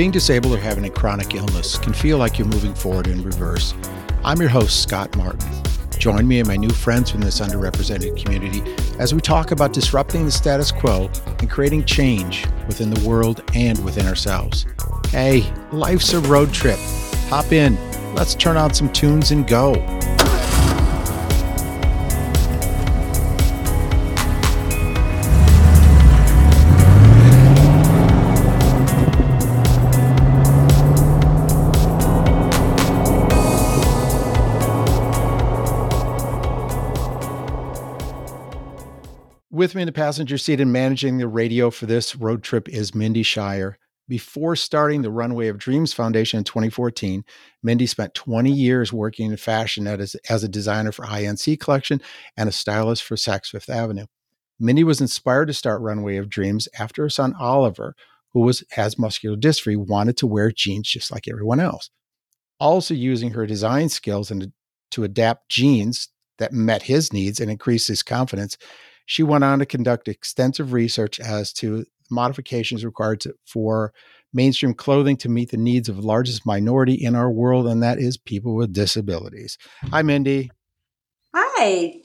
Being disabled or having a chronic illness can feel like you're moving forward in reverse. I'm your host, Scott Martin. Join me and my new friends from this underrepresented community as we talk about disrupting the status quo and creating change within the world and within ourselves. Hey, life's a road trip. Hop in, let's turn on some tunes and go. With me in the passenger seat and managing the radio for this road trip is Mindy Scheier. Before starting the Runway of Dreams Foundation in 2014, Mindy spent 20 years working in fashion as, as a designer for INC Collection and a stylist for Saks Fifth Avenue. Mindy was inspired to start Runway of Dreams after her son Oliver, who was has muscular dystrophy, wanted to wear jeans just like everyone else. Also using her design skills and to, adapt jeans that met his needs and increased his confidence, she went on to conduct extensive research as to modifications required to, for mainstream clothing to meet the needs of the largest minority in our world, and that is people with disabilities. Hi, mm-hmm. Mindy. Hi.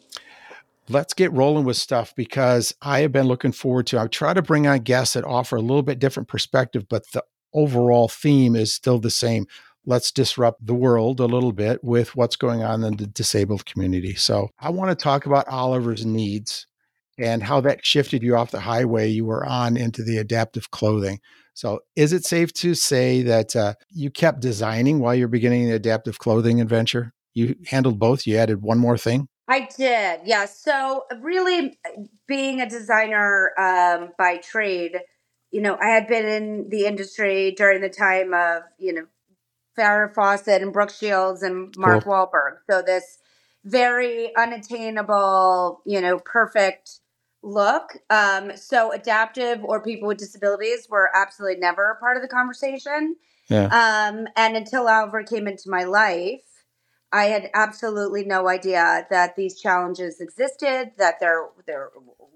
Let's get rolling with stuff because I have been looking forward to. I try to bring on guests that offer a little bit different perspective, but the overall theme is still the same. Let's disrupt the world a little bit with what's going on in the disabled community. So, I want to talk about Oliver's needs and how that shifted you off the highway you were on into the adaptive clothing. So, is it safe to say that uh, you kept designing while you're beginning the adaptive clothing adventure? You handled both. You added one more thing. I did, yeah. So, really, being a designer um, by trade, you know, I had been in the industry during the time of, you know, Farrah Fawcett and Brooke Shields and Mark cool. Wahlberg. So, this very unattainable, you know, perfect look. Um, so adaptive or people with disabilities were absolutely never a part of the conversation. Yeah. Um, and until Oliver came into my life, I had absolutely no idea that these challenges existed, that there there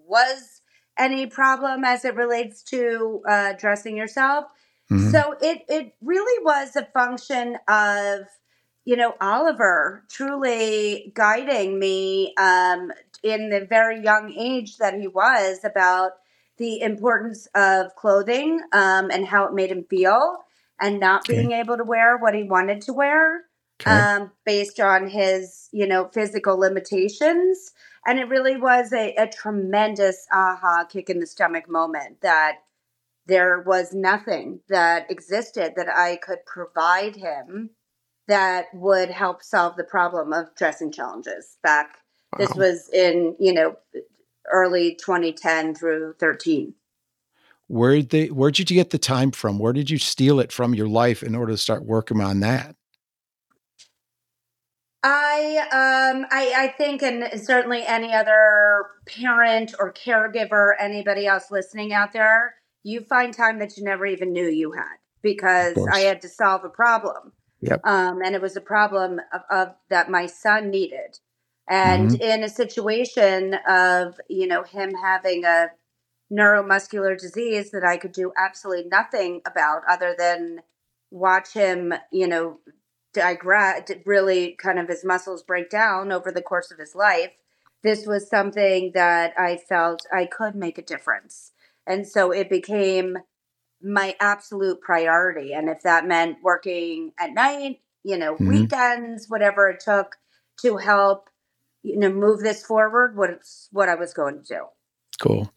was any problem as it relates to uh, dressing yourself. Mm-hmm. So it it really was a function of you know Oliver truly guiding me um, in the very young age that he was about the importance of clothing um, and how it made him feel and not okay. being able to wear what he wanted to wear okay. um, based on his you know physical limitations and it really was a, a tremendous aha kick in the stomach moment that there was nothing that existed that i could provide him that would help solve the problem of dressing challenges back this was in, you know, early 2010 through 13. Where did they where did you get the time from? Where did you steal it from your life in order to start working on that? I um I I think and certainly any other parent or caregiver, anybody else listening out there, you find time that you never even knew you had because I had to solve a problem. Yep. Um, and it was a problem of, of that my son needed. And mm-hmm. in a situation of, you know, him having a neuromuscular disease that I could do absolutely nothing about other than watch him, you know, digress, really kind of his muscles break down over the course of his life. This was something that I felt I could make a difference. And so it became my absolute priority. And if that meant working at night, you know, mm-hmm. weekends, whatever it took to help you know move this forward what's what i was going to do. Cool.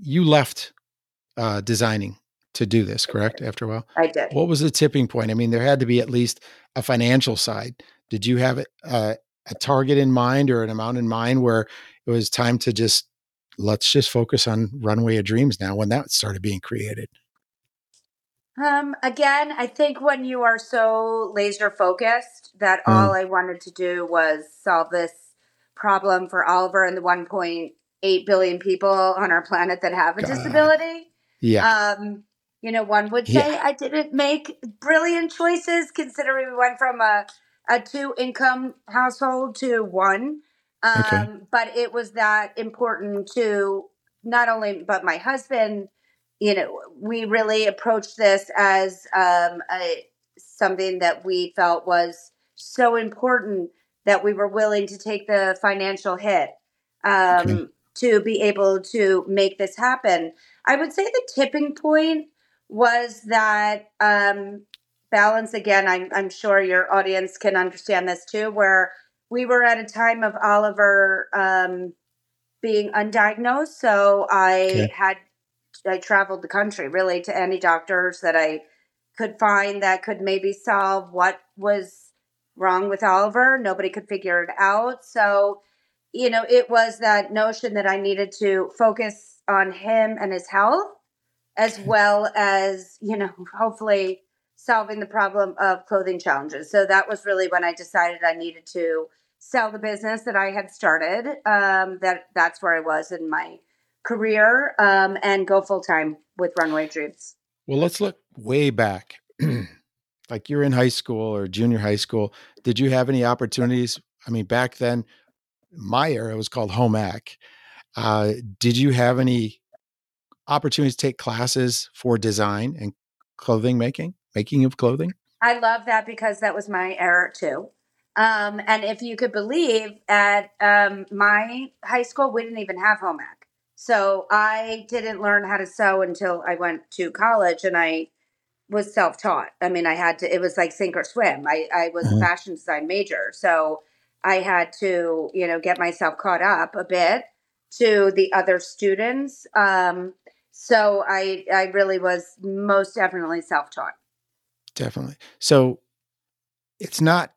You left uh, designing to do this correct after a while? I did. What was the tipping point? I mean there had to be at least a financial side. Did you have a, a target in mind or an amount in mind where it was time to just let's just focus on runway of dreams now when that started being created um, again, I think when you are so laser focused that mm. all I wanted to do was solve this problem for Oliver and the 1.8 billion people on our planet that have a God. disability. Yeah. Um, you know, one would say yeah. I didn't make brilliant choices considering we went from a, a two income household to one. Um, okay. But it was that important to not only but my husband you know, we really approached this as um, a, something that we felt was so important that we were willing to take the financial hit um, okay. to be able to make this happen. I would say the tipping point was that um, balance again. I'm, I'm sure your audience can understand this too, where we were at a time of Oliver um, being undiagnosed. So I okay. had I traveled the country really to any doctors that I could find that could maybe solve what was wrong with Oliver. Nobody could figure it out. So, you know, it was that notion that I needed to focus on him and his health as well as, you know, hopefully solving the problem of clothing challenges. So that was really when I decided I needed to sell the business that I had started. Um, that that's where I was in my career um, and go full time with Runway Dreams. Well, let's look way back. like you're in high school or junior high school. Did you have any opportunities? I mean, back then, my era was called home ec. Uh, did you have any opportunities to take classes for design and clothing making, making of clothing? I love that because that was my era too. Um, and if you could believe, at um, my high school, we didn't even have home ec. So I didn't learn how to sew until I went to college and I was self taught. I mean, I had to, it was like sink or swim. I, I was mm-hmm. a fashion design major. So I had to, you know, get myself caught up a bit to the other students. Um, so I, I really was most definitely self taught. Definitely. So it's not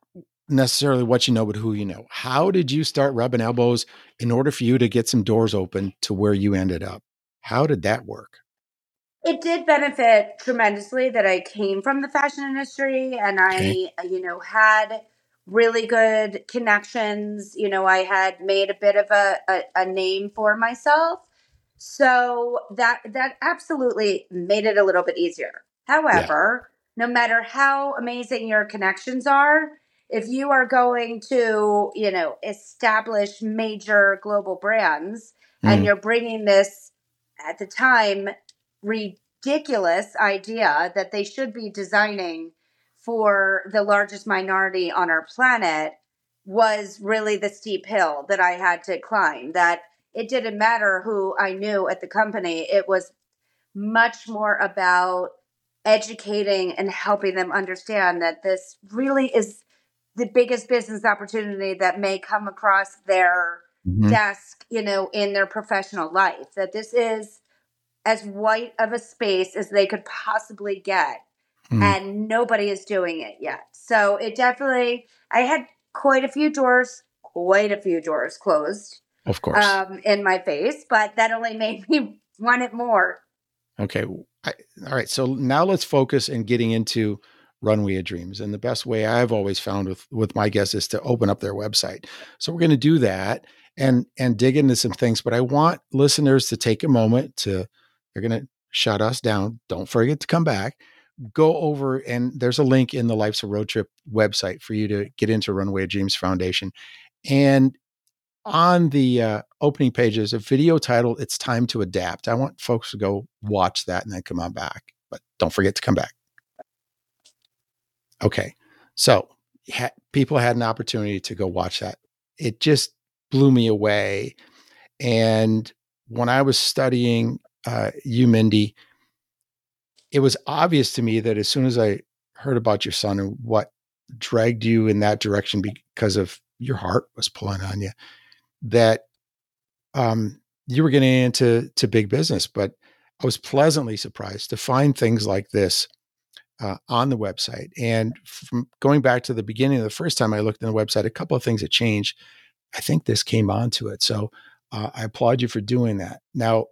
necessarily what you know, but who you know. How did you start rubbing elbows in order for you to get some doors open to where you ended up? How did that work? It did benefit tremendously that I came from the fashion industry and I, uh, you know, had really good connections. You know, I had made a bit of a, a, a name for myself. So that that absolutely made it a little bit easier. However, yeah. no matter how amazing your connections are, if you are going to, you know, establish major global brands mm. and you're bringing this at the time ridiculous idea that they should be designing for the largest minority on our planet was really the steep hill that I had to climb. That it didn't matter who I knew at the company, it was much more about educating and helping them understand that this really is the biggest business opportunity that may come across their mm-hmm. desk, you know, in their professional life. That this is as white of a space as they could possibly get. Mm. And nobody is doing it yet. So it definitely, I had quite a few doors, quite a few doors closed. Of course. Um, in my face, but that only made me want it more. Okay. I, all right. So now let's focus in getting into runway of dreams and the best way i've always found with with my guests is to open up their website. So we're going to do that and and dig into some things but i want listeners to take a moment to they're going to shut us down. Don't forget to come back. Go over and there's a link in the life's a road trip website for you to get into runway of dreams foundation. And on the uh, opening pages a video titled it's time to adapt. I want folks to go watch that and then come on back but don't forget to come back Okay. So ha- people had an opportunity to go watch that. It just blew me away. And when I was studying uh, you, Mindy, it was obvious to me that as soon as I heard about your son and what dragged you in that direction because of your heart was pulling on you, that um, you were getting into to big business. But I was pleasantly surprised to find things like this uh, on the website. And from going back to the beginning of the first time I looked in the website, a couple of things had changed. I think this came onto it. So uh, I applaud you for doing that. Now,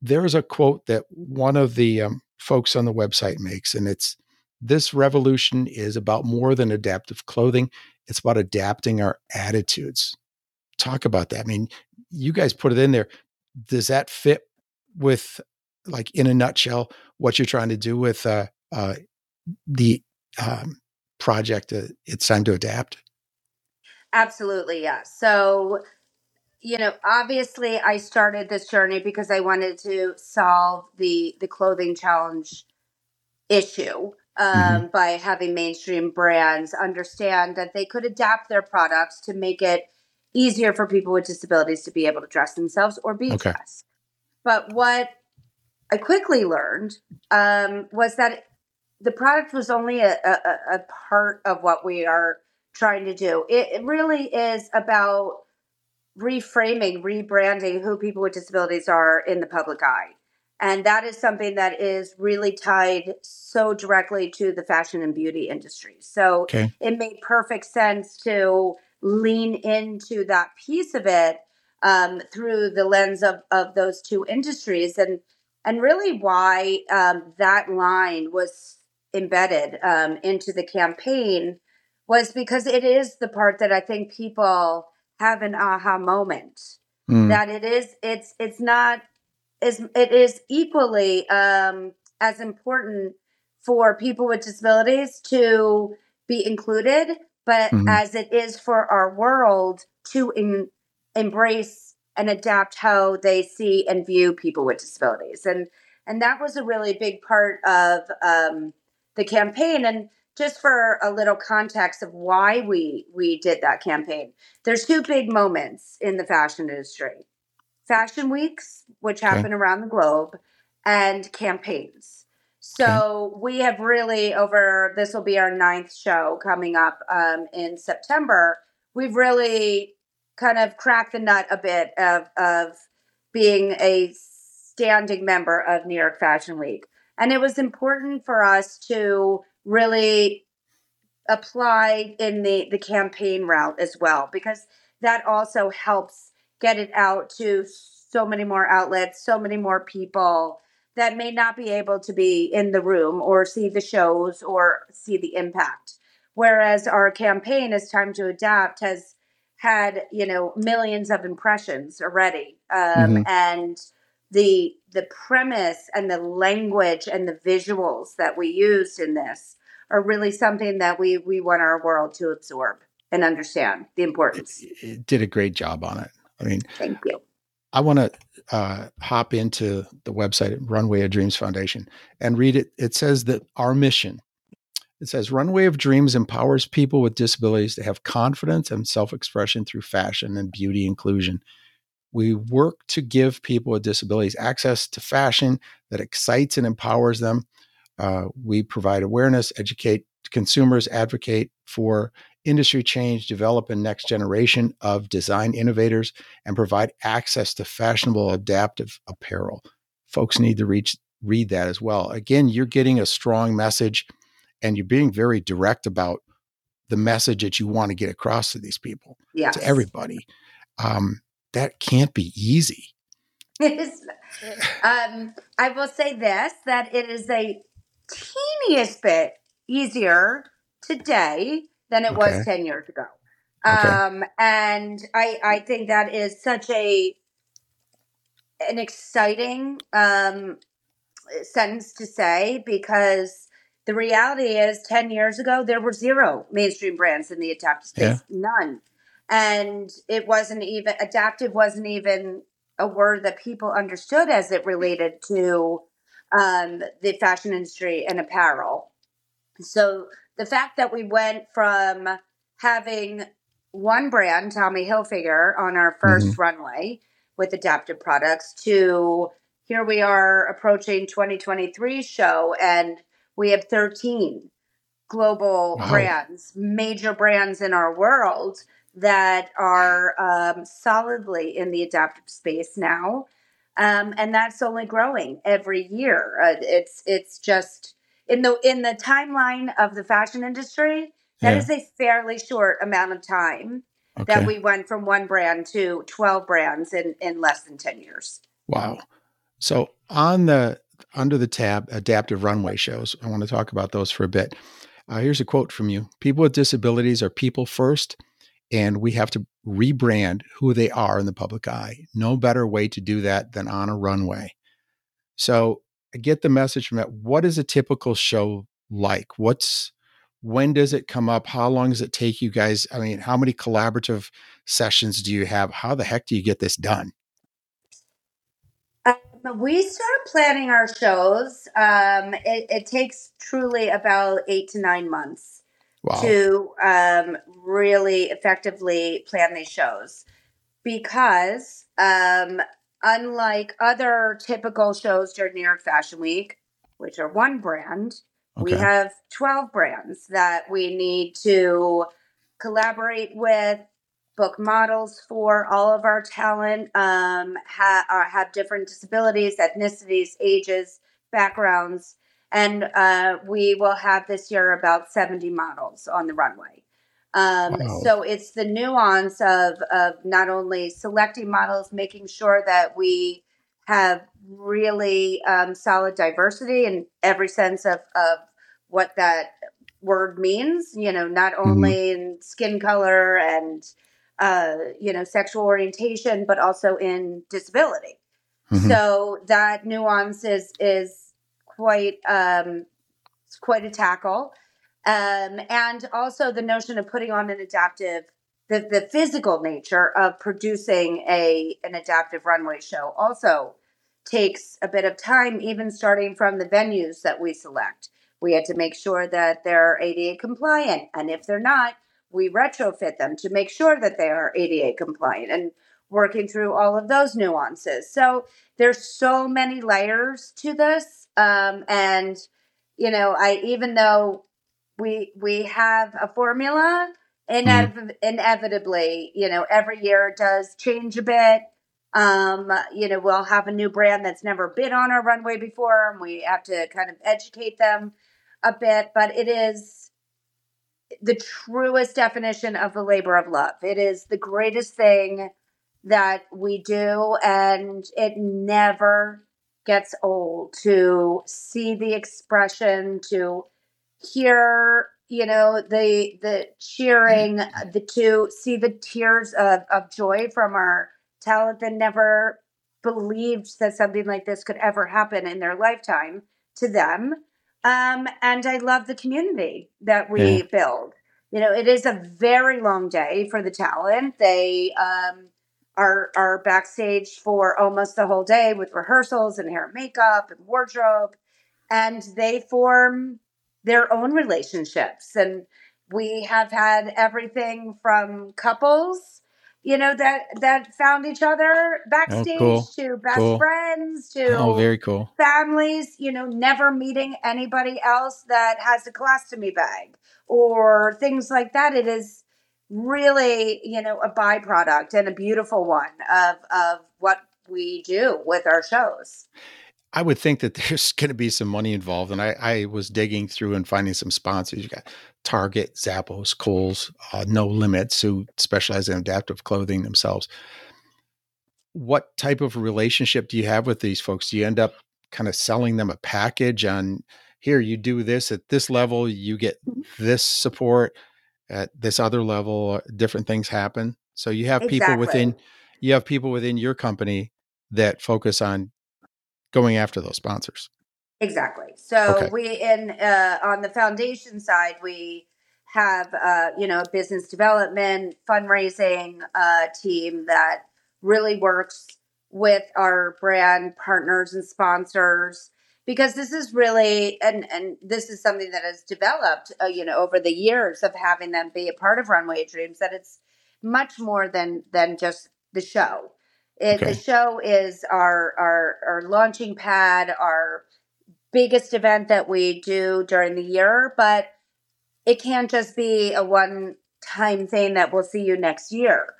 there's a quote that one of the um, folks on the website makes, and it's this revolution is about more than adaptive clothing, it's about adapting our attitudes. Talk about that. I mean, you guys put it in there. Does that fit with, like, in a nutshell, what you're trying to do with uh, uh, the um, project uh, it's time to adapt absolutely yeah so you know, obviously I started this journey because I wanted to solve the the clothing challenge issue um, mm-hmm. by having mainstream brands understand that they could adapt their products to make it easier for people with disabilities to be able to dress themselves or be okay. dressed. But what I quickly learned um, was that the product was only a, a, a, part of what we are trying to do. It, it really is about reframing, rebranding who people with disabilities are in the public eye. And that is something that is really tied so directly to the fashion and beauty industry. So okay. it made perfect sense to lean into that piece of it um, through the lens of, of those two industries. And and really why um, that line was embedded um, into the campaign was because it is the part that I think people have an aha moment mm. that it is it's it's not is it is equally um, as important for people with disabilities to be included, but mm-hmm. as it is for our world to in, embrace and adapt how they see and view people with disabilities, and and that was a really big part of um, the campaign. And just for a little context of why we we did that campaign, there's two big moments in the fashion industry fashion weeks, which happen okay. around the globe, and campaigns. So okay. we have really over this will be our ninth show coming up um, in September. We've really kind of cracked the nut a bit of of being a standing member of New York Fashion Week, and it was important for us to really apply in the the campaign route as well because that also helps get it out to so many more outlets, so many more people that may not be able to be in the room or see the shows or see the impact. Whereas our campaign, is Time to Adapt, has had you know millions of impressions already, um, mm-hmm. and the the premise and the language and the visuals that we used in this are really something that we we want our world to absorb and understand the importance. It, it did a great job on it. I mean, thank you. I want to uh, hop into the website Runway of Dreams Foundation and read it. It says that our mission. It says Runway of Dreams empowers people with disabilities to have confidence and self-expression through fashion and beauty inclusion. We work to give people with disabilities access to fashion that excites and empowers them. Uh, we provide awareness, educate consumers, advocate for industry change, develop a next generation of design innovators, and provide access to fashionable adaptive apparel. Folks need to reach read that as well. Again, you're getting a strong message and you're being very direct about the message that you want to get across to these people, yes. to everybody. Um, that can't be easy. It is. Um, I will say this that it is a teeniest bit easier today than it okay. was 10 years ago. Okay. Um, and I, I think that is such a, an exciting, um, sentence to say because the reality is 10 years ago, there were zero mainstream brands in the adaptive space, yeah. none. And it wasn't even, adaptive wasn't even a word that people understood as it related to um, the fashion industry and apparel. So the fact that we went from having one brand, Tommy Hilfiger, on our 1st mm-hmm. runway with adaptive products to here we are approaching 2023 show and we have 13 global wow. brands, major brands in our world that are um, solidly in the adaptive space now. Um, and that's only growing every year. Uh, it's it's just in the in the timeline of the fashion industry, that yeah. is a fairly short amount of time okay. that we went from one brand to 12 brands in in less than 10 years. Wow. So on the under the tab adaptive runway shows, I want to talk about those for a bit. Uh, here's a quote from you. People with disabilities are people first, and we have to rebrand who they are in the public eye. No better way to do that than on a runway. So I get the message from that. What is a typical show like? What's when does it come up? How long does it take you guys? I mean, how many collaborative sessions do you have? How the heck do you get this done? Um, we start planning our shows. Um, it, it, takes truly about eight to nine months wow. to um, really effectively plan these shows because, um, unlike other typical shows during New York Fashion Week, which are one brand, Okay. We have 12 brands that we need to collaborate with, book models for all of our talent, um, ha- uh, have different disabilities, ethnicities, ages, backgrounds. And uh, we will have this year about 70 models on the runway. Um, wow. So it's the nuance of, of not only selecting models, making sure that we have really um, solid diversity in every sense of, of what that word means, you know, not mm-hmm. only mm-hmm. in skin color and, uh, you know, sexual orientation, but also in disability. Mm-hmm. So that nuance is, is quite, um, quite a tackle. Um, and also the notion of putting on an adaptive the, the physical nature of producing a an adaptive runway show also takes a bit of time, even starting from the venues that we select. We had to make sure that they're ADA compliant. And if they're not, we retrofit them to make sure that they are ADA compliant and working through all of those nuances. So there's so many layers to this. Um, and, you know, I, even though we, we have a formula, inev- mm. inevitably, you know, every year does change a bit. Um, you know, we'll have a new brand that's never been on our runway before, and we have to kind of educate them a bit. But it is the truest definition of the labor of love. It is the greatest thing that we do, and it never gets old to see the expression, to hear you know the the cheering the to see the tears of, of joy from our talent that never believed that something like this could ever happen in their lifetime to them. Um, and I love the community that we yeah. build. You know, it is a very long day for the talent. They um, are are backstage for almost the whole day with rehearsals and hair and makeup and wardrobe, and they form their own relationships. And we have had everything from couples you know that that found each other oh, backstage oh, cool. to best cool. friends to oh very cool families you know never meeting anybody else that has a colostomy bag or things like that it is really you know a byproduct and a beautiful one of of what we do with our shows I would think that there's going to be some money involved. And I, I was digging through and finding some sponsors. You got Target, Zappos, Kohl's, uh, No Limits, who specialize in adaptive clothing themselves. What type of relationship do you have with these folks? Do you end up kind of selling them a package on here, you do this at this level, you get mm-hmm. this support at this other level, uh, different things happen. So you have exactly. people within you have people within your company that focus on going after those sponsors. Exactly. So okay. we in uh, on the foundation side, we have uh, you know a business development fundraising uh, team that really works with our brand partners and sponsors because this is really and and this is something that has developed uh, you know over the years of having them be a part of runway dreams that it's much more than than just the show it, okay. The show is our, our our launching pad, our biggest event that we do during the year, but it can't just be a one time thing that we'll see you next year.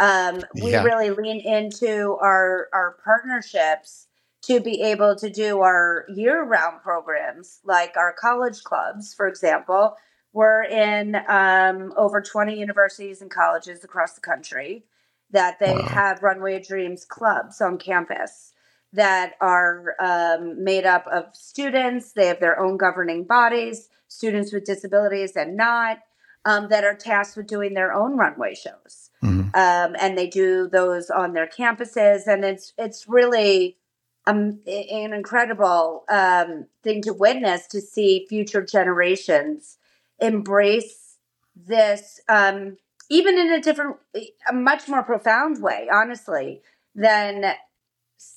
Um, we yeah. really lean into our our partnerships to be able to do our year round programs, like our college clubs, for example. We're in um, over 20 universities and colleges across the country that they wow. have Runway Dreams clubs on campus that are um, made up of students. They have their own governing bodies, students with disabilities and not, um, that are tasked with doing their own runway shows. Mm-hmm. Um, and they do those on their campuses, and it's it's really um, an incredible um, thing to witness to see future generations embrace this, um, even in a different, a much more profound way, honestly, than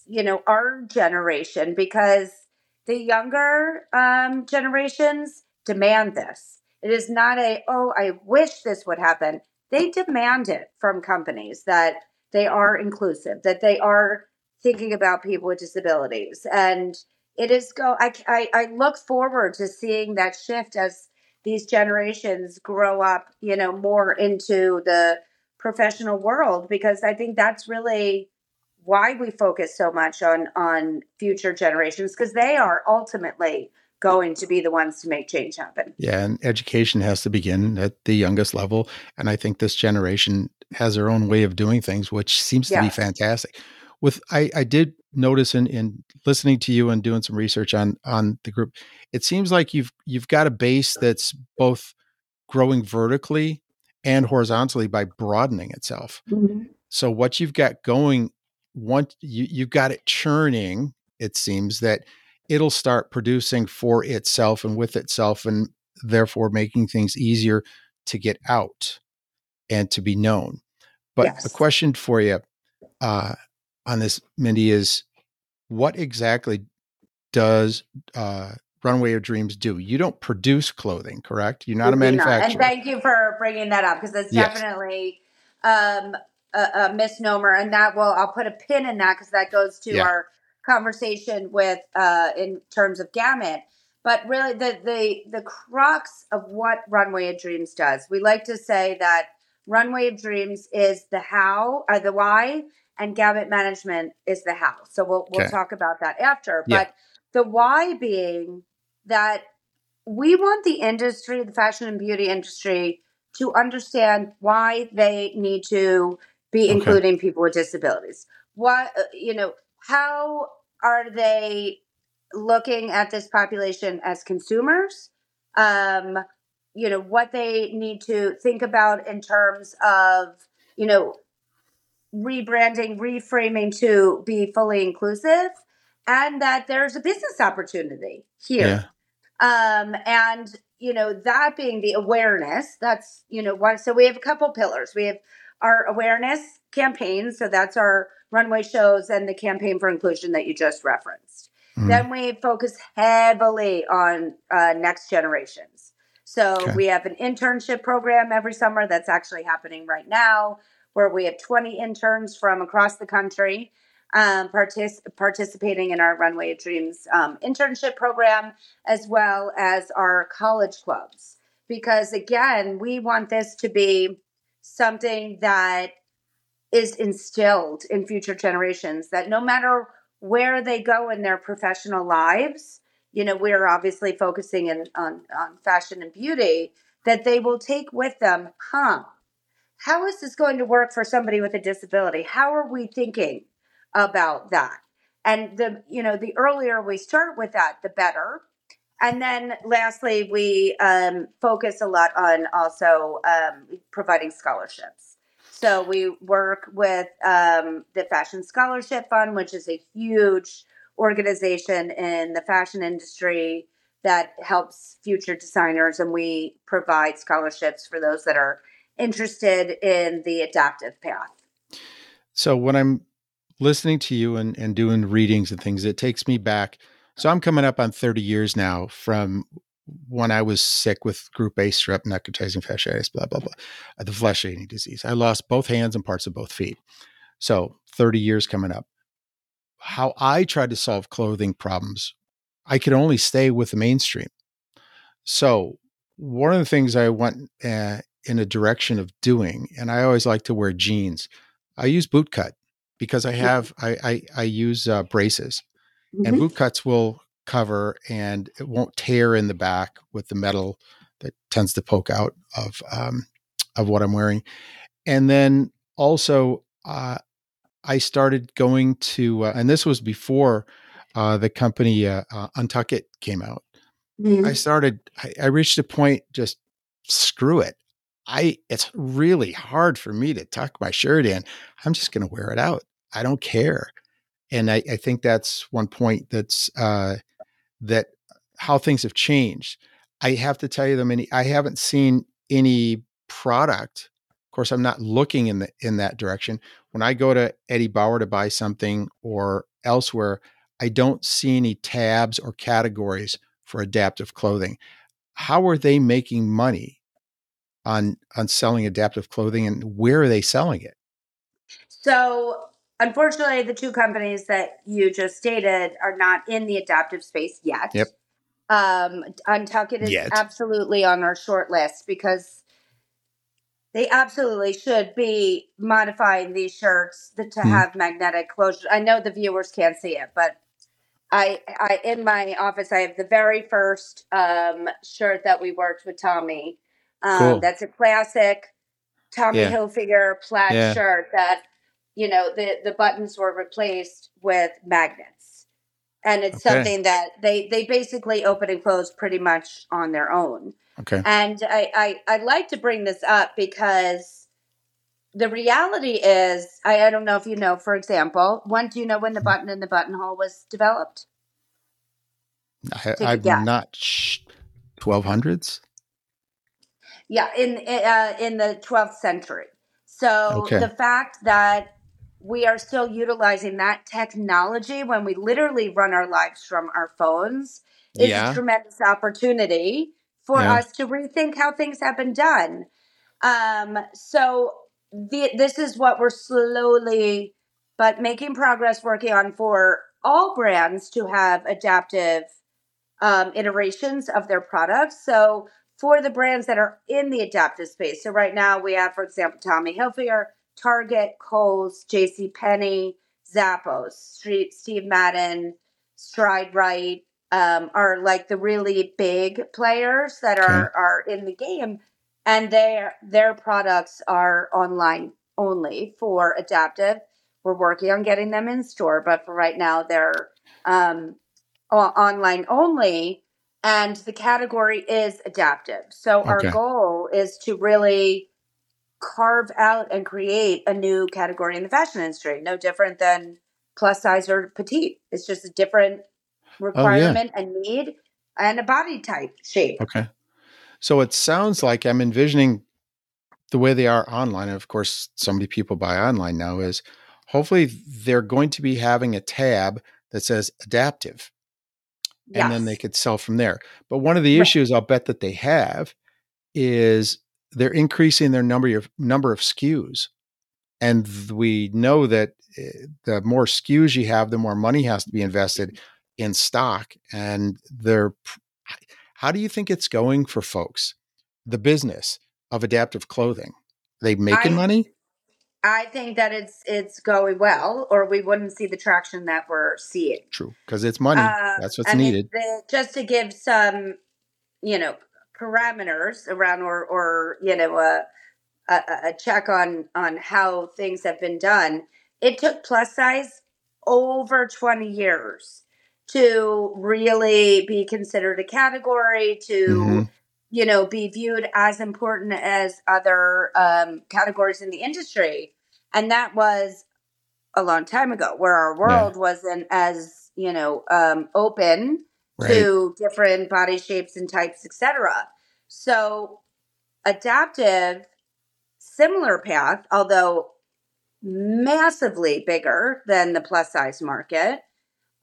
you know our generation, because the younger um, generations demand this. It is not a oh, I wish this would happen. They demand it from companies that they are inclusive, that they are thinking about people with disabilities, and it is go. I, I, I look forward to seeing that shift as these generations grow up, you know, more into the professional world because I think that's really why we focus so much on on future generations because they are ultimately going to be the ones to make change happen. Yeah, and education has to begin at the youngest level and I think this generation has their own way of doing things which seems to yes. be fantastic. With I I did notice in in listening to you and doing some research on on the group it seems like you've you've got a base that's both growing vertically and horizontally by broadening itself mm-hmm. so what you've got going once you, you've got it churning it seems that it'll start producing for itself and with itself and therefore making things easier to get out and to be known but yes. a question for you uh, on this, Mindy, is what exactly does uh, Runway of Dreams do? You don't produce clothing, correct? You're not a manufacturer. Not. And thank you for bringing that up because that's yes. definitely um, a, a, misnomer, and that will I'll put a pin in that because that goes to yeah. our conversation with uh, in terms of Gamut. But really, the the the crux of what Runway of Dreams does, we like to say that Runway of Dreams is the how or the why and gamut management is the how. So we'll we'll okay. talk about that after. Yeah. But the why being that we want the industry, the fashion and beauty industry, to understand why they need to be okay. including people with disabilities. What uh, you know, how are they looking at this population as consumers? Um, you know, what they need to think about in terms of, you know, rebranding, reframing to be fully inclusive, and that there's a business opportunity here. Yeah. Um, and you know that being the awareness. That's you know one. So we have a couple pillars. We have our awareness campaign. So that's our runway shows and the campaign for inclusion that you just referenced. Mm. Then we focus heavily on uh, next generations. So okay. we have an internship program every summer that's actually happening right now where we have 20 interns from across the country um, partic- participating in our Runway of Dreams um, internship program, as well as our college clubs. Because again, we want this to be something that is instilled in future generations that no matter where they go in their professional lives, you know, we're obviously focusing in, on, on fashion and beauty, that they will take with them, huh, how is this going to work for somebody with a disability? How are we thinking about that? And the you know the earlier we start with that, the better. And then lastly, we um, focus a lot on also um, providing scholarships. So we work with um, the Fashion Scholarship Fund, which is a huge organization in the fashion industry that helps future designers, and we provide scholarships for those that are interested in the adaptive path. So when I'm listening to you and, and doing readings and things, it takes me back. So I'm coming up on 30 years now from when I was sick with group A strep necrotizing fasciitis, blah, blah, blah, uh, the flesh eating disease. I lost both hands and parts of both feet. So 30 years coming up. How I tried to solve clothing problems, I could only stay with the mainstream. So one of the things I went uh, in a direction of doing. And I always like to wear jeans. I use boot cut because I have I I, I use uh, braces, mm-hmm. and boot cuts will cover and it won't tear in the back with the metal that tends to poke out of um, of what I'm wearing. And then also uh, I started going to, uh, and this was before uh, the company uh, uh, Untuckit came out. Mm-hmm. I started. I, I reached a point just screw it. I it's really hard for me to tuck my shirt in. I'm just going to wear it out. I don't care. And I, I think that's one point that's uh, that how things have changed. I have to tell you, the many I haven't seen any product. Of course, I'm not looking in the in that direction. When I go to Eddie Bauer to buy something or elsewhere, I don't see any tabs or categories for adaptive clothing. How are they making money on on selling adaptive clothing and where are they selling it? So, unfortunately, the two companies that you just stated are not in the adaptive space yet. Yep. Um, Untuckit is Yet. absolutely on our short list because they absolutely should be modifying these shirts to, to Hmm. have magnetic closure. I know the viewers can't see it, but I, I in my office I have the very first um, shirt that we worked with Tommy. Um, Cool. That's a classic Tommy Yeah. Hilfiger plaid Yeah. shirt that you know the the buttons were replaced with magnets, and it's Okay. something that they they basically open and close pretty much on their own. Okay. And I, I, I'd like to bring this up because the reality is, I, I don't know if you know, for example, when do you know when the button in the buttonhole was developed? I, Take a I'm guess. not twelve hundreds. Yeah, in uh, in the 12th century. So Okay. the fact that we are still utilizing that technology when we literally run our lives from our phones is Yeah. a tremendous opportunity for Yeah. us to rethink how things have been done. Um, so the, this is what we're slowly but making progress working on for all brands to have adaptive um, iterations of their products. So for the brands that are in the adaptive space, so right now we have, for example, Tommy Hilfiger, Target, Kohl's, J.C. Penney, Zappos, Street, Steve Madden, Stride Right, um, are like the really big players that are are in the game, and their their products are online only for adaptive. We're working on getting them in store, but for right now, they're um, online only, and the category is adaptive. So our Okay. goal is to really carve out and create a new category in the fashion industry. No different than plus size or petite. It's just a different oh, requirement and need and a body type shape. Okay. So it sounds like I'm envisioning the way they are online. And of course, so many people buy online now is hopefully they're going to be having a tab that says adaptive and then they could sell from there. But one of the Right. issues I'll bet that they have is they're increasing their number of number of SKUs. And we know that eh, the more SKUs you have, the more money has to be invested in stock. And they're how do you think it's going for folks? The business of adaptive clothing. they making I- money? I think that it's it's going well, or we wouldn't see the traction that we're seeing. True, because it's money. Uh, That's what's I mean, needed. the- just to give some, you know, parameters around, or or you know, a, a a check on on how things have been done. It took plus size over twenty years to really be considered a category to Mhm. You know be viewed as important as other um, categories in the industry. And that was a long time ago where our world wasn't as you know um, open Right. to different body shapes and types etc so adaptive similar path although massively bigger than the plus size market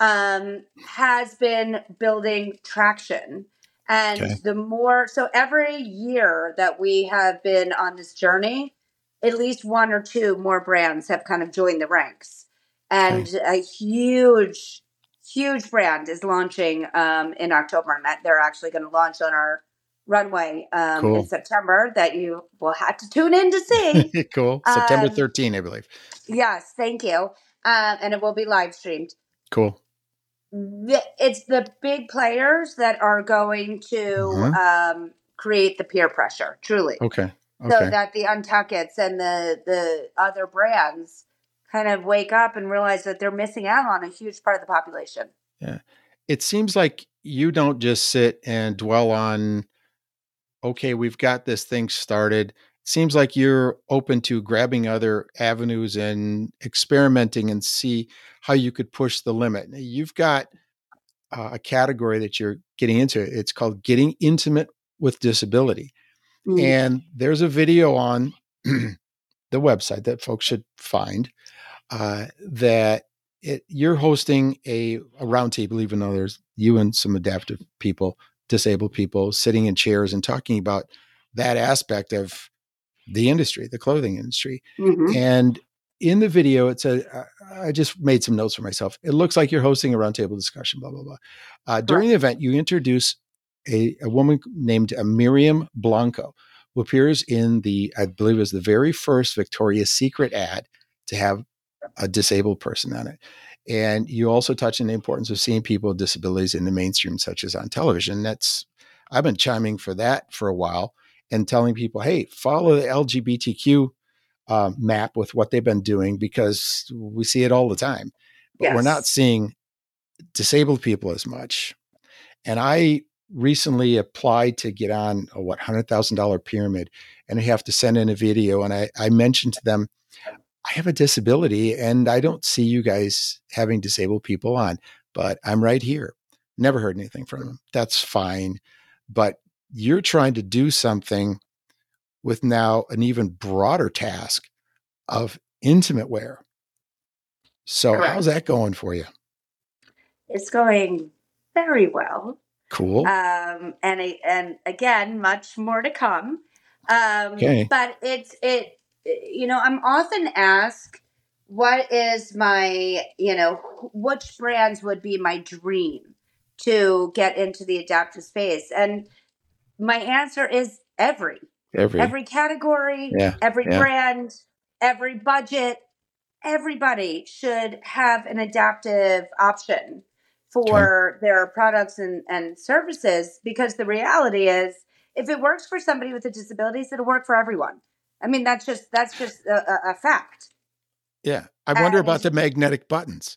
um, has been building traction and Okay. the more so every year that we have been on this journey at least one or two more brands have kind of joined the ranks and a huge huge brand is launching um, in october and that they're actually going to launch on our runway um, Cool. in september that you will have to tune in to see cool. September Um, 13, I believe. yes thank you uh, and it will be live streamed Cool. The, it's the big players that are going to Mhm. um, create the peer pressure, truly, Okay. so that the Untuckits and the the other brands kind of wake up and realize that they're missing out on a huge part of the population. Yeah, it seems like you don't just sit and dwell on okay we've got this thing started seems like you're open to grabbing other avenues and experimenting and see how you could push the limit you've got uh, a category that you're getting into. It's called Getting Intimate with Disability. Mm. And there's a video on the website that folks should find uh, that it, you're hosting a, a roundtable, even though there's you and some adaptive people, disabled people sitting in chairs and talking about that aspect of the industry, the clothing industry. Mm-hmm. And in the video, it said, I just made some notes for myself. It looks like you're hosting a roundtable discussion, blah, blah, blah. Uh, during the event, you introduce a, a woman named uh, Miriam Blanco, who appears in the, I believe it was the very first Victoria's Secret ad to have a disabled person on it. And you also touch on the importance of seeing people with disabilities in the mainstream, such as on television. That's I've been chiming for that for a while and telling people, hey, follow the LGBTQ uh, map with what they've been doing because we see it all the time. But yes. we're not seeing disabled people as much. And I recently applied to get on a what hundred thousand dollar pyramid, and I have to send in a video. And I, I mentioned to them, I have a disability and I don't see you guys having disabled people on, but I'm right here. Never heard anything from them. That's fine. But you're trying to do something with now an even broader task of intimate wear. So, Correct. how's that going for you? It's going very well. Cool. Um, and and again, much more to come. Um, okay. But it's it you know, I'm often asked, what is my, you know, which brands would be my dream to get into the adaptive space? And my answer is every. Every. Every category, yeah. every yeah. brand, every budget, everybody should have an adaptive option for okay. their products and, and services because the reality is if it works for somebody with a disability it'll work for everyone. I mean, that's just that's just a, a fact. Yeah, I wonder and, about the magnetic buttons.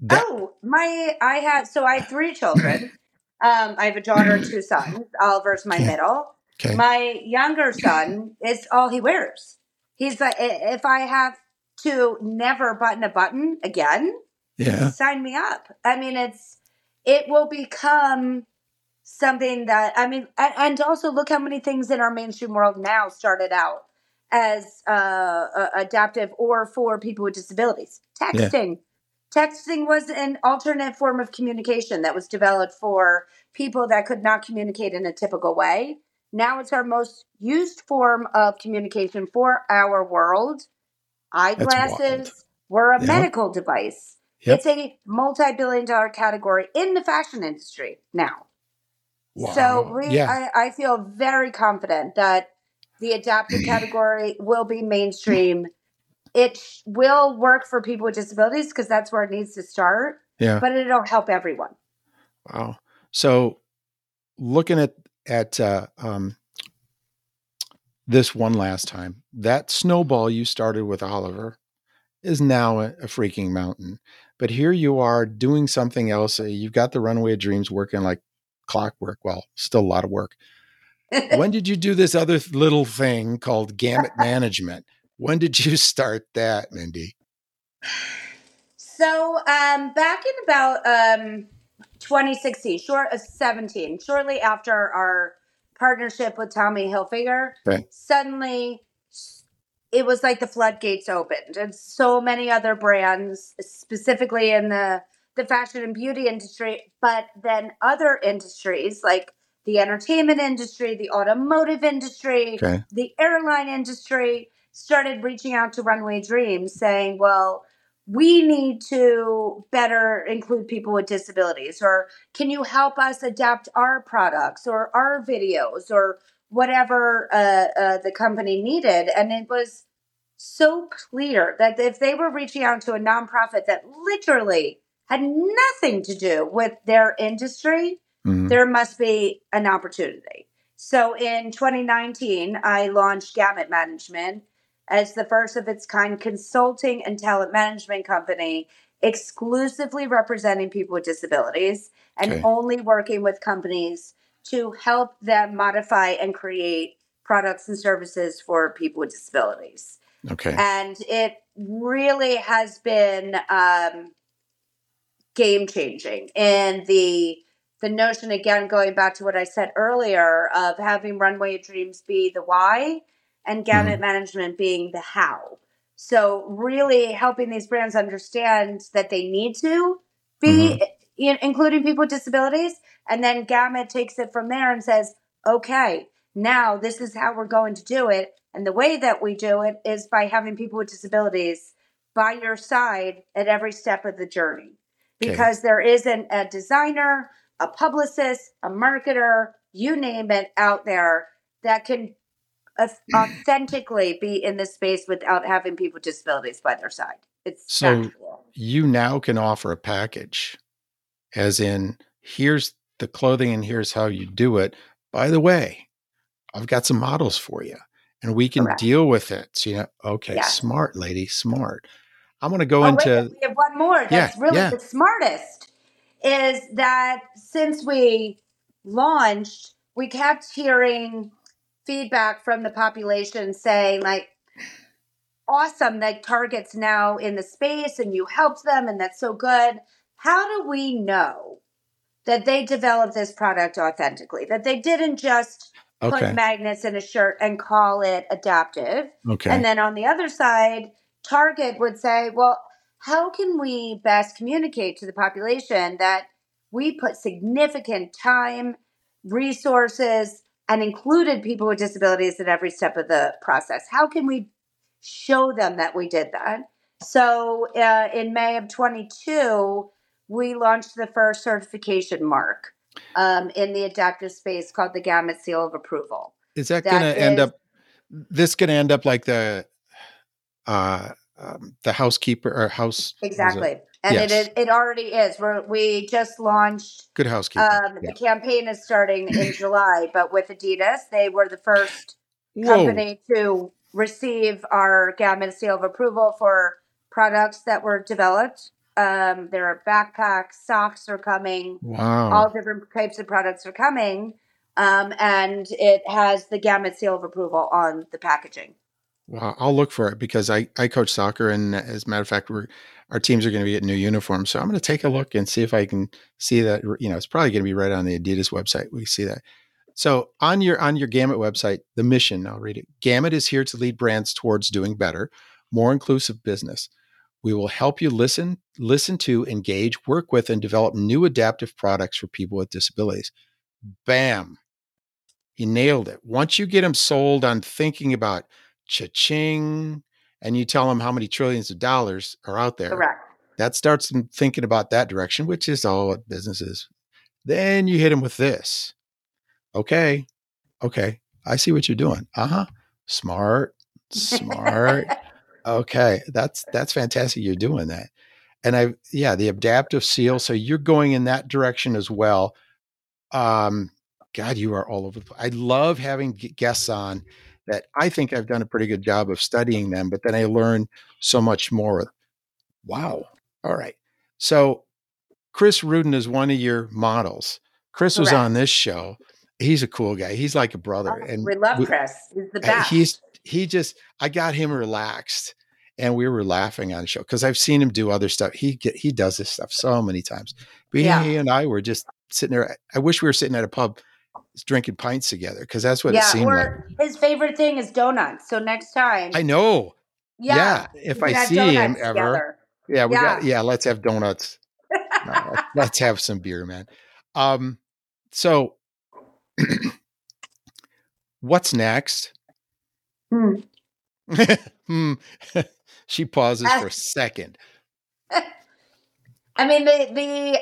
That- oh, my! I have so I have three children. Um, I have a daughter and two sons. Oliver's my okay. middle. Okay. My younger son is all he wears. He's like, if I have to never button a button again, yeah, sign me up. I mean, it's it will become something that I mean, and, and also look how many things in our mainstream world now started out as uh, uh, adaptive or for people with disabilities. Texting. Texting was an alternate form of communication that was developed for people that could not communicate in a typical way. Now it's our most used form of communication for our world. Eyeglasses were a medical device. Yep. It's a multi billion dollar category in the fashion industry now. Wow. So we, yeah. I, I feel very confident that the adaptive category will be mainstream. It will work for people with disabilities because that's where it needs to start. Yeah. But it'll help everyone. Wow. So looking at at uh, um, this one last time, that snowball you started with Oliver is now a, a freaking mountain. But here you are doing something else. You've got the Runway of Dreams working like clockwork. Well, still a lot of work when did you do this other little thing called gamut management? When did you start that, Mindy? So um, back in about um, 2016, short of 17, shortly after our partnership with Tommy Hilfiger, okay. suddenly it was like the floodgates opened, and so many other brands, specifically in the the fashion and beauty industry, but then other industries like the entertainment industry, the automotive industry, okay. the airline industry started reaching out to Runway Dreams saying, well, we need to better include people with disabilities, or can you help us adapt our products or our videos or whatever uh, uh, the company needed? And it was so clear that if they were reaching out to a nonprofit that literally had nothing to do with their industry, mm-hmm. there must be an opportunity. So in 2019, I launched Gamut Management as the first of its kind consulting and talent management company exclusively representing people with disabilities and okay. only working with companies to help them modify and create products and services for people with disabilities. Okay. And it really has been um, game changing. And the the notion again going back to what I said earlier of having runway dreams be the why and gamut mm-hmm. management being the how. So really helping these brands understand that they need to be mm-hmm. including people with disabilities and then gamut takes it from there and says, "Okay, now this is how we're going to do it." And the way that we do it is by having people with disabilities by your side at every step of the journey. Because okay. there isn't a designer, a publicist, a marketer, you name it out there that can authentically be in this space without having people with disabilities by their side. It's so you now can offer a package, as in here's the clothing and here's how you do it. By the way, I've got some models for you and we can Correct. deal with it. So, you know, okay, yeah. smart lady, smart. I'm going to go oh, into. Wait, we have one more. That's yeah, really yeah. the smartest. Is that since we launched, we kept hearing feedback from the population saying like, "Awesome, that Target's now in the space, and you helped them, and that's so good." How do we know that they developed this product authentically? That they didn't just okay. put magnets in a shirt and call it adaptive. Okay. And then on the other side, Target would say, well, how can we best communicate to the population that we put significant time, resources, and included people with disabilities at every step of the process? How can we show them that we did that? So uh, in May of 22, we launched the first certification mark um, in the adaptive space called the Gamut Seal of Approval. Is that, that going to end up? This going to end up like the uh, um, the housekeeper or house exactly, and yes. it is, it already is. We're, we just launched Good Housekeeping. Um, yeah. The campaign is starting in July, but with Adidas, they were the first Whoa. company to receive our Gamut Seal of Approval for products that were developed um, there are backpacks, socks are coming. Wow. All different types of products are coming. Um, and it has the gamut seal of approval on the packaging. Wow, I'll look for it because I, I coach soccer, and as a matter of fact, we're our teams are going to be getting new uniforms. So I'm going to take a look and see if I can see that. You know, it's probably going to be right on the Adidas website. We see that. So on your on your Gamut website, the mission, I'll read it. Gamut is here to lead brands towards doing better, more inclusive business. We will help you listen, listen to, engage, work with, and develop new adaptive products for people with disabilities. Bam. He nailed it. Once you get them sold on thinking about cha-ching, and you tell them how many trillions of dollars are out there. Correct. That starts them thinking about that direction, which is all what business is. Then you hit them with this. Okay. Okay. I see what you're doing. Uh-huh. Smart. Smart. Okay, that's that's fantastic. You're doing that, and I yeah, the adaptive seal. So you're going in that direction as well. Um, God, you are all over. The, place. I love having guests on that. I think I've done a pretty good job of studying them, but then I learn so much more. Wow. All right. So Chris Rudin is one of your models. Chris Correct. was on this show. He's a cool guy. He's like a brother, oh, and we love Chris. He's the eh, best. He's he just I got him relaxed and we were laughing on the show because I've seen him do other stuff. He get, he does this stuff so many times. But yeah. he and I were just sitting there. I wish we were sitting at a pub drinking pints together because that's what yeah, it seemed like. His favorite thing is donuts. So next time, I know. Yeah, yeah if I see him ever, yeah, we yeah. got yeah. Let's have donuts. no, let's have some beer, man. Um, so what's next? Hmm. hmm. she pauses uh, for a second. I mean, the the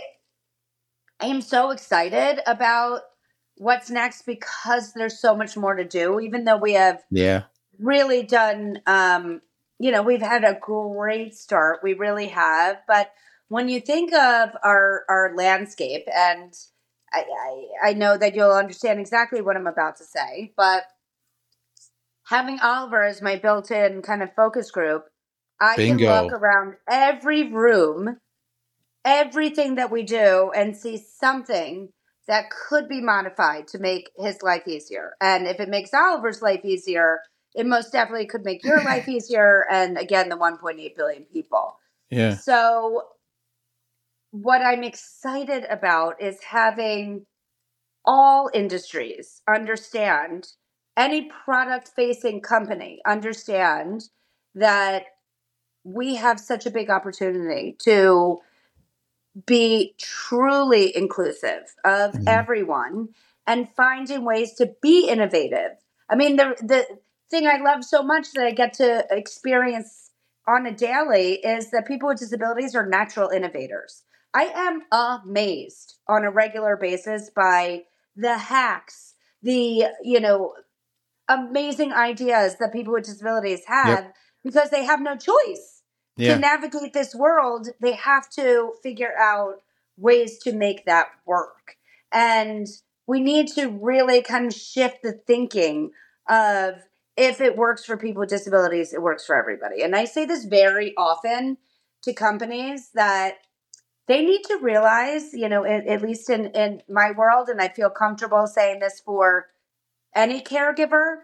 I am so excited about what's next because there's so much more to do. Even though we have yeah really done, um, you know, we've had a great start. We really have, but when you think of our our landscape and I, I, I know that you'll understand exactly what I'm about to say, but having Oliver as my built-in kind of focus group, I Bingo. can look around every room, everything that we do, and see something that could be modified to make his life easier. And if it makes Oliver's life easier, it most definitely could make your life easier. And again, the 1.8 billion people. Yeah. So what I'm excited about is having all industries understand any product facing company understand that we have such a big opportunity to be truly inclusive of mm-hmm. everyone and finding ways to be innovative. I mean, the the thing I love so much that I get to experience on a daily is that people with disabilities are natural innovators. I am amazed on a regular basis by the hacks, the, you know, amazing ideas that people with disabilities have yep. because they have no choice. Yeah. To navigate this world, they have to figure out ways to make that work. And we need to really kind of shift the thinking of if it works for people with disabilities, it works for everybody. And I say this very often to companies that they need to realize, you know, at, at least in, in my world, and I feel comfortable saying this for any caregiver,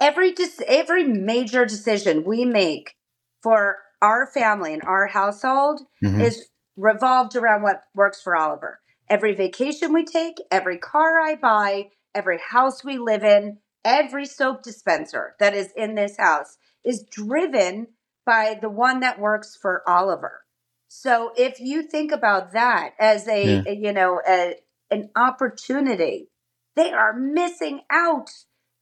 every dis- every major decision we make for our family and our household mm-hmm. is revolved around what works for Oliver. Every vacation we take, every car I buy, every house we live in, every soap dispenser that is in this house is driven by the one that works for Oliver. So if you think about that as a, yeah. a you know a, an opportunity, they are missing out.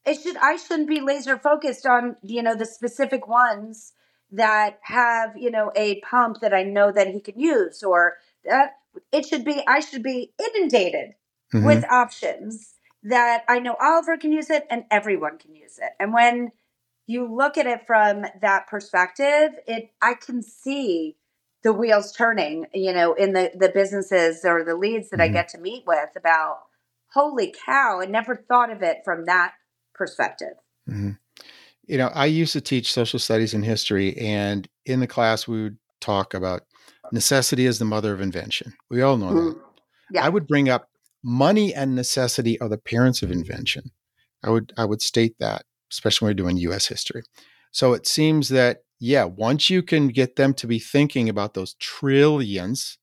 It should I shouldn't be laser focused on you know the specific ones that have you know a pump that I know that he can use or that it should be I should be inundated mm-hmm. with options that I know Oliver can use it and everyone can use it. And when you look at it from that perspective, it I can see the wheels turning, you know, in the the businesses or the leads that mm-hmm. I get to meet with about holy cow, I never thought of it from that perspective. Mm-hmm. You know, I used to teach social studies and history, and in the class we would talk about necessity is the mother of invention. We all know mm-hmm. that. Yeah. I would bring up money and necessity are the parents of invention. I would I would state that, especially when we're doing U.S. history. So it seems that yeah, once you can get them to be thinking about those trillions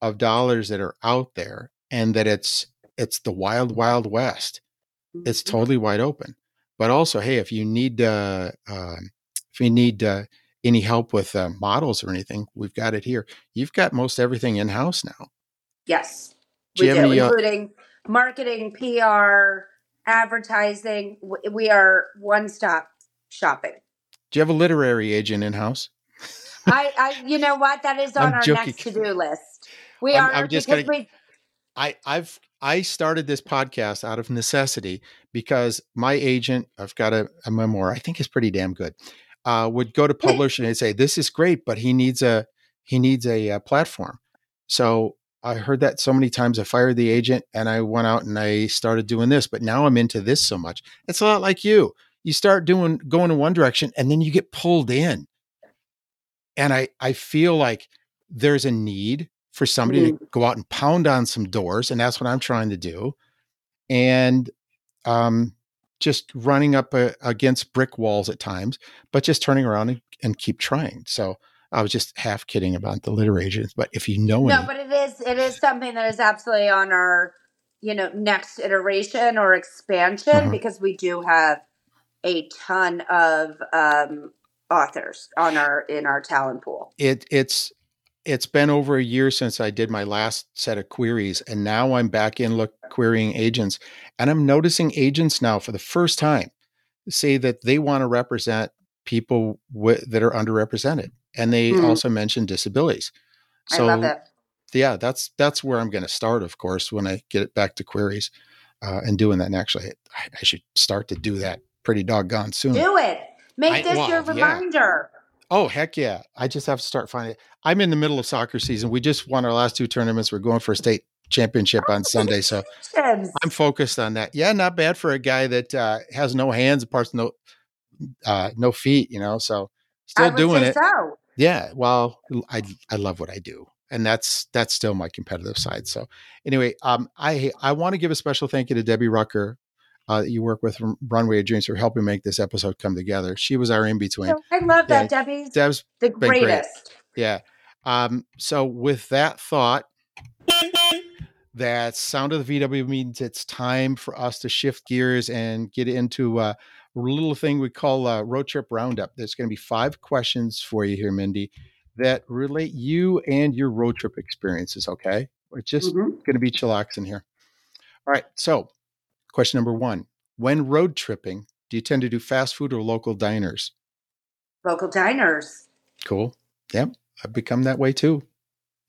of dollars that are out there and that it's it's the wild wild west it's mm-hmm. totally wide open but also hey if you need uh, uh if you need uh, any help with uh, models or anything we've got it here you've got most everything in house now yes we do any, uh including marketing pr advertising we are one stop shopping do you have a literary agent in house? I, I, you know what? That is on I'm our joking. next to do list. We I'm, are I'm just because gonna, we. I, I've I started this podcast out of necessity because my agent, I've got a, a memoir, I think is pretty damn good. Uh, would go to publish and say, "This is great, but he needs a he needs a, a uh, platform." So I heard that so many times. I fired the agent and I went out and I started doing this. But now I'm into this so much. It's a lot like you you start doing going in one direction and then you get pulled in. And I I feel like there's a need for somebody mm-hmm. to go out and pound on some doors, and that's what I'm trying to do. And um, just running up a, against brick walls at times, but just turning around and, and, keep trying. So I was just half kidding about the litter agents, but if you know, no, any- but it is it is something that is absolutely on our you know next iteration or expansion uh-huh. because we do have a ton of um, authors on our in our talent pool. It it's it's been over a year since I did my last set of queries, and now I'm back in look querying agents, and I'm noticing agents now for the first time say that they want to represent people w- that are underrepresented, and they mm-hmm. also mention disabilities. So, I love it. Yeah, that's that's where I'm going to start. Of course, when I get it back to queries uh, and doing that. And actually, I, I should start to do that pretty doggone soon. Do it. Make I, this well, your reminder. Yeah. Oh heck yeah! I just have to start finding. It. I'm in the middle of soccer season. We just won our last two tournaments. We're going for a state championship on Sunday, so I'm focused on that. Yeah, not bad for a guy that uh, has no hands, parts no uh, no feet. You know, so still doing it. So. Yeah, well, I I love what I do, and that's that's still my competitive side. So anyway, um, I I want to give a special thank you to Debbie Rucker uh, that you work with from Runway of Dreams for helping make this episode come together. She was our in between. I love that, yeah, Debbie's Deb's the greatest. Great. Yeah. Um, so with that thought, that sound of the VW means it's time for us to shift gears and get into a little thing we call a road trip roundup. There's going to be five questions for you here, Mindy, that relate you and your road trip experiences. Okay, we're just Mhm. going to be chillaxing here. All right. So, question number one: When road tripping, do you tend to do fast food or local diners? Local diners. Cool. Yep, I've become that way too.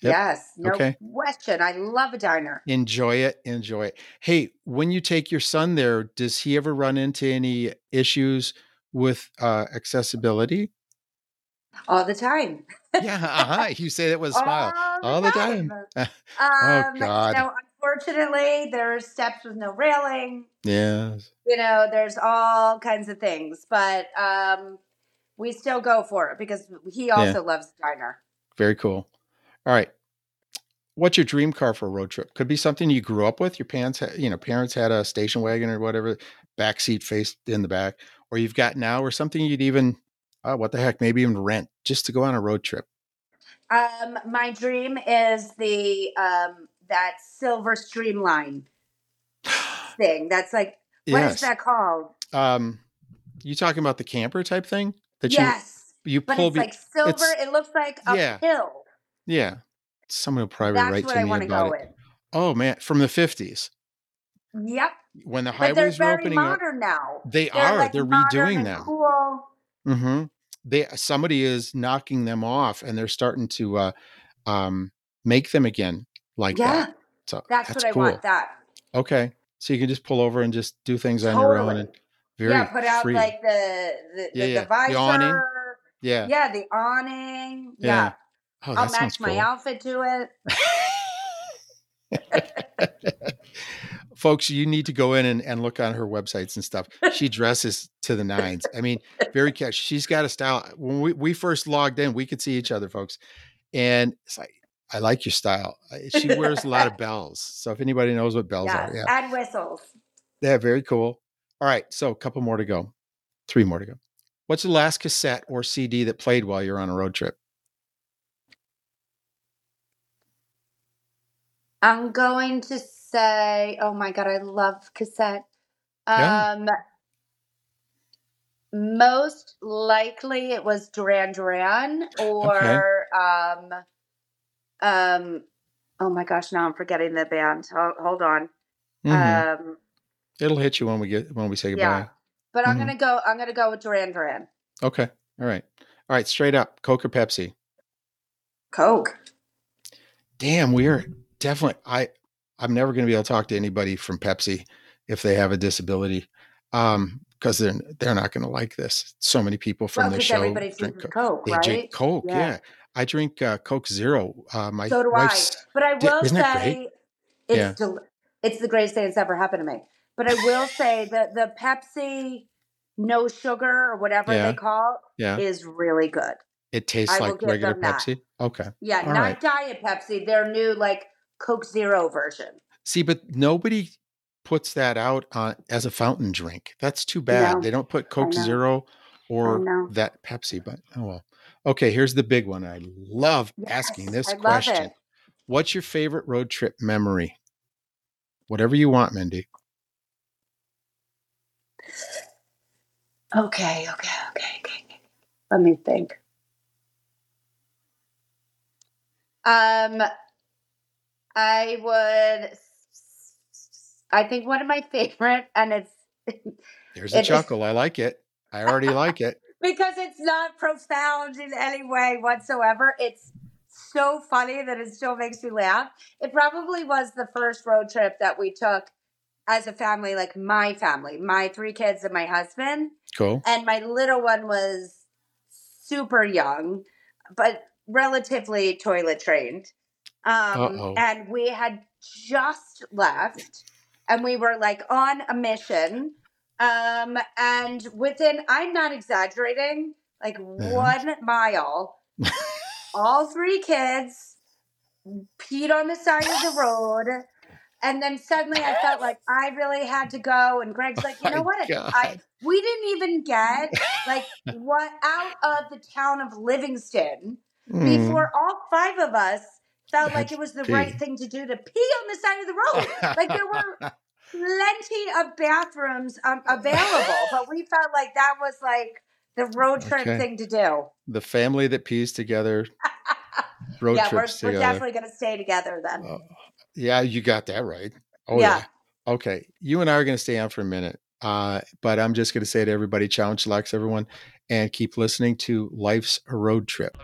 Yep. Yes, no Okay. question. I love a diner. Enjoy it. Enjoy it. Hey, when you take your son there, does he ever run into any issues with uh, accessibility? All the time. Yeah, uh-huh. you say that with a smile. All, All the time. Um, Oh, God. You know, unfortunately, there's steps with no railing. Yeah. You know, there's all kinds of things, but um, we still go for it because he also loves diner. Very cool. All right. What's your dream car for a road trip? Could be something you grew up with. Your parents, had, you know, parents had a station wagon or whatever, back seat faced in the back, or you've got now, or something you'd even, oh, what the heck, maybe even rent just to go on a road trip. Um, my dream is the um, that silver streamline thing. That's like what is yes. that called? Um, you talking about the camper type thing that yes, you you but pull? it's be- like silver. it looks like a yeah. hill. Yeah, someone will probably That's write what to I me want to about go it. Oh man, from the fifties Yep, when the but they're highways were very opening up. modern now. They They're are. like They're modern redoing and them. Cool. hmm They somebody is knocking them off, and they're starting to uh, um, make them again like yeah, that. So that's, that's what I cool. want. That Okay, so you can just pull over and just do things on your own, Totally. and very yeah, put out free. like the the, Yeah, the, yeah. The awning. yeah, Yeah, the awning. Yeah. Yeah, Oh, I'll match my cool. outfit to it. Folks, you need to go in and, and look on her websites and stuff. She dresses to the nines. I mean, very catch. She's got a style. When we, we first logged in, we could see each other, folks. And it's like, I like your style. She wears a lot of bells. So if anybody knows what bells Yes, are, yeah. and whistles. Yeah, very cool. All right. So a couple more to go. Three more to go. What's the last cassette or CD that played while you're on a road trip? I'm going to say, oh my god, I love cassette. Yeah. Um, most likely it was Duran Duran or um, um, oh my gosh, now I'm forgetting the band. Hold, hold on. Mhm. Um, It'll hit you when we get when we say goodbye. yeah, but I'm gonna go. I'm gonna go with Duran Duran. Okay. All right. All right. Straight up, Coke or Pepsi? Coke. Damn, we are definitely. I I'm never going to be able to talk to anybody from Pepsi if they have a disability, um, because they're they're not going to like this. So many people from Well, the show drink Coke. Coke, They right? drink Coke. Yeah, Yeah. I drink uh, Coke Zero. Uh, my So do I. But I will say it's Yeah. del- it's the greatest thing that's ever happened to me. But I will say that the Pepsi no sugar or whatever Yeah. they call Yeah, is really good. it tastes I like regular. Pepsi. Okay. Yeah, All not right. Diet Pepsi, their new like Coke Zero version. See, but nobody puts that out on as a fountain drink. That's too bad. No, They don't put Coke. Zero or that Pepsi, but oh well. Okay, here's the big one. I love asking this I question. What's your favorite road trip memory? Whatever you want, Mindy. Okay, okay, okay, okay. okay. Let me think. Um, I would. I think one of my favorite, and it's There's a It is- chuckle. I like it. I already like it. because it's not profound in any way whatsoever. It's so funny that it still makes me laugh. It probably was the first road trip that we took as a family, like my family, my three kids and my husband. Cool. And my little one was super young, but relatively toilet trained. Um, and we had just left and we were like on a mission. Um, and within, I'm not exaggerating, like one mile, all three kids peed on the side of the road. And then suddenly I felt like I really had to go. And Greg's like, you Oh know what? I, we didn't even get like what out of the town of Livingston mm. before all five of us felt like it was the pee. right thing to do to pee on the side of the road. like there were plenty of bathrooms um, available, but we felt like that was like the road trip okay. thing to do. The family that pees together. road yeah, trips we're, together. we're definitely going to stay together then. Uh, yeah, you got that right. Oh yeah. yeah. Okay, you and I are going to stay on for a minute, uh, but I'm just going to say to everybody, challenge locks everyone, and keep listening to Life's a Road Trip.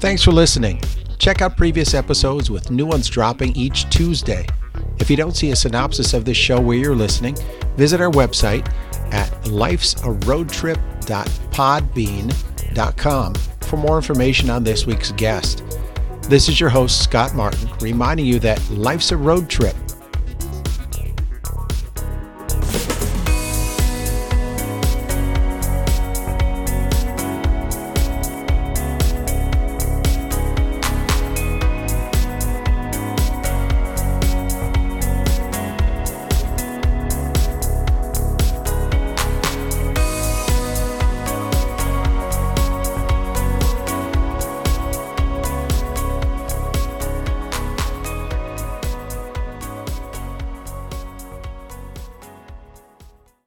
Thanks for listening. Check out previous episodes with new ones dropping each Tuesday. If you don't see a synopsis of this show where you're listening, visit our website at lifesaroadtrip.podbean.com for more information on this week's guest. This is your host, Scott Martin, reminding you that life's a road trip